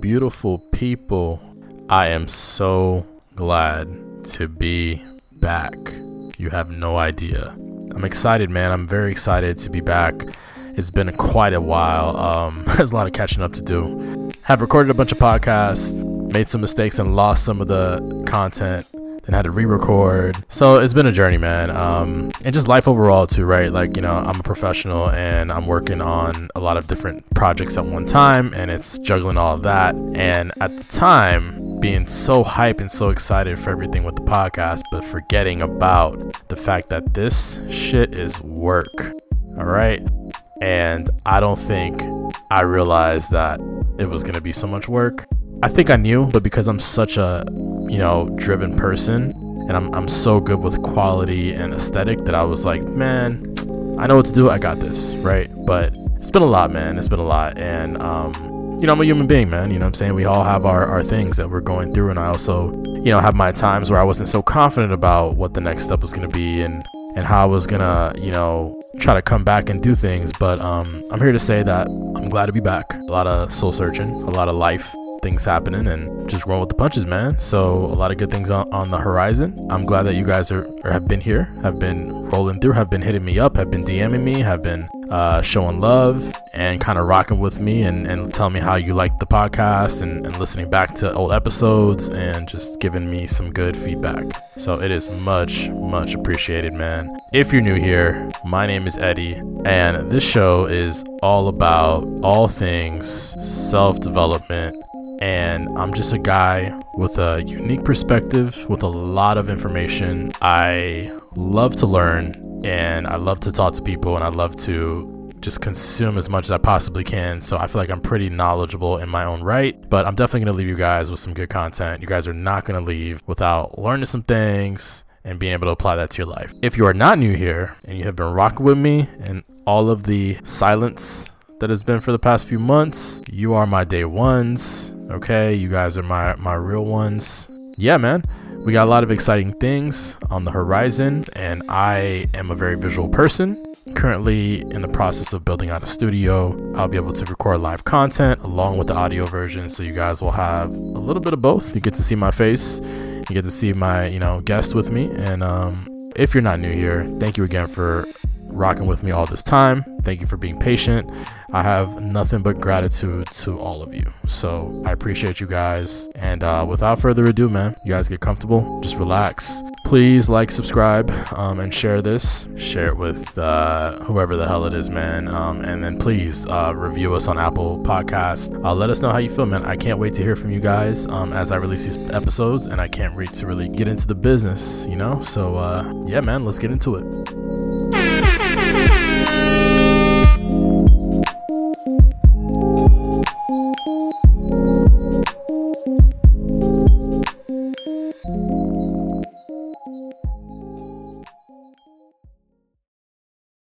beautiful people. I am so glad to be back. You have no idea. I'm excited, man. I'm very excited to be back. It's been quite a while. Um, there's a lot of catching up to do. Have recorded a bunch of podcasts, made some mistakes, and lost some of the content then had to re-record. So it's been a journey, man. Um, and just life overall too, right? Like you know, I'm a professional and I'm working on a lot of different projects at one time, and it's juggling all of that. And at the time, being so hype and so excited for everything with the podcast, but forgetting about the fact that this shit is work. All right. And I don't think I realized that it was going to be so much work. I think I knew, but because I'm such a, you know, driven person and I'm, I'm so good with quality and aesthetic that I was like, man, I know what to do. I got this, right? But it's been a lot, man. It's been a lot. And, um, you know, I'm a human being, man. You know I'm saying? We all have our, our things that we're going through. And I also, you know, have my times where I wasn't so confident about what the next step was going to be and, and how I was going to, you know, try to come back and do things. But um, I'm here to say that I'm glad to be back. A lot of soul searching, a lot of life things happening and just roll with the punches, man. So a lot of good things on, on the horizon. I'm glad that you guys are or have been here, have been rolling through, have been hitting me up, have been DMing me, have been uh, showing love and kind of rocking with me and, and telling me how you like the podcast and, and listening back to old episodes and just giving me some good feedback. So it is much, much appreciated, man. If you're new here, my name is Eddie, and this show is all about all things self development and I'm just a guy with a unique perspective, with a lot of information. I love to learn and I love to talk to people and I love to just consume as much as I possibly can. So I feel like I'm pretty knowledgeable in my own right, but I'm definitely going to leave you guys with some good content. You guys are not going to leave without learning some things and being able to apply that to your life. If you are not new here and you have been rocking with me and all of the silence that has been for the past few months, you are my day ones. Okay, you guys are my my real ones. Yeah, man. We got a lot of exciting things on the horizon, and I am a very visual person. Currently in the process of building out a studio. I'll be able to record live content along with the audio version, so you guys will have a little bit of both. You get to see my face, you get to see my, you know, guest with me. And um, if you're not new here, thank you again for rocking with me all this time. Thank you for being patient. I have nothing but gratitude to all of you. So I appreciate you guys. And uh, without further ado, man, you guys get comfortable, just relax. Please like, subscribe, um, and share this. Share it with uh, whoever the hell it is, man. Um, and then please uh, review us on Apple Podcast. Uh, let us know how you feel, man. I can't wait to hear from you guys um, as I release these episodes, and I can't wait to really get into the business, you know? So, uh, yeah, man, let's get into it.